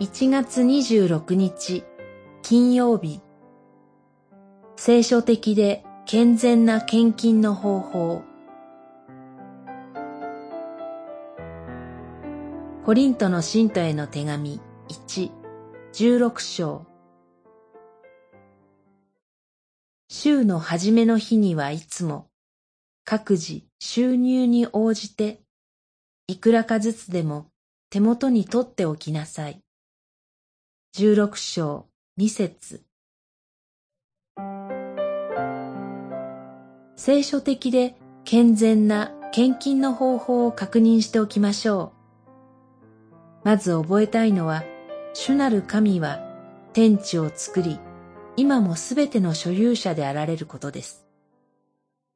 1月26日金曜日。聖書的で健全な献金の方法。コリントの信徒への手紙1、16章。週の初めの日にはいつも各自収入に応じていくらかずつでも手元に取っておきなさい。十六章二節聖書的で健全な献金の方法を確認しておきましょう。まず覚えたいのは、主なる神は天地を作り、今もすべての所有者であられることです。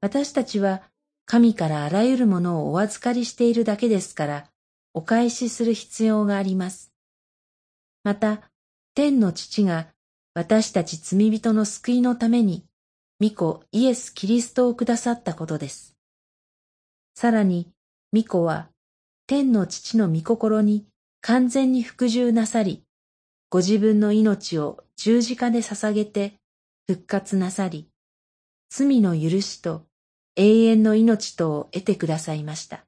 私たちは神からあらゆるものをお預かりしているだけですから、お返しする必要があります。また、天の父が私たち罪人の救いのために、御子イエス・キリストをくださったことです。さらに、御子は、天の父の御心に完全に服従なさり、ご自分の命を十字架で捧げて復活なさり、罪の許しと永遠の命とを得てくださいました。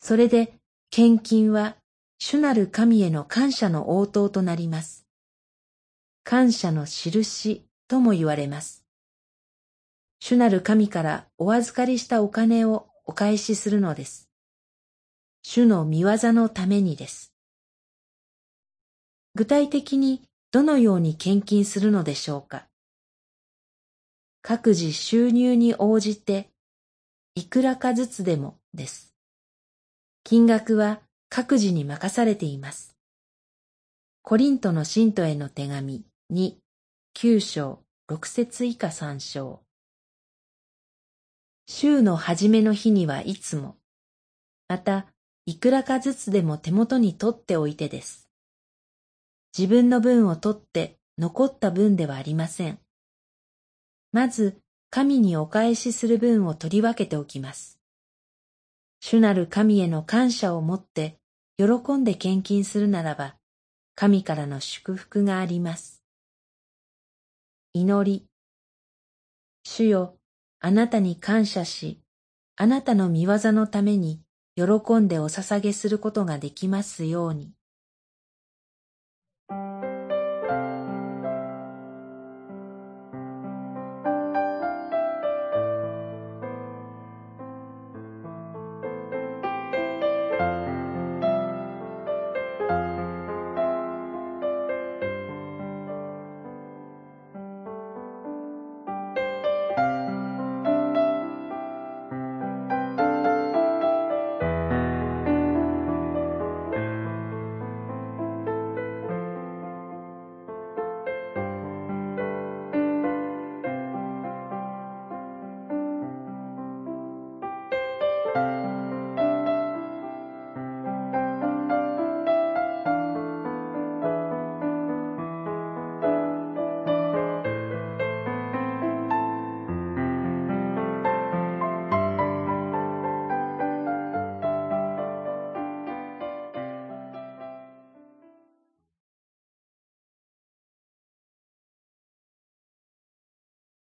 それで、献金は主なる神への感謝の応答となります。感謝の印とも言われます。主なる神からお預かりしたお金をお返しするのです。主の見業のためにです。具体的にどのように献金するのでしょうか各自収入に応じていくらかずつでもです。金額は各自に任されています。コリントの信徒への手紙2、9章、6節以下3章。週の初めの日にはいつも、また、いくらかずつでも手元に取っておいてです。自分の分を取って残った分ではありません。まず、神にお返しする分を取り分けておきます。主なる神への感謝を持って喜んで献金するならば、神からの祝福があります。祈り。主よ、あなたに感謝し、あなたの見業のために喜んでお捧げすることができますように。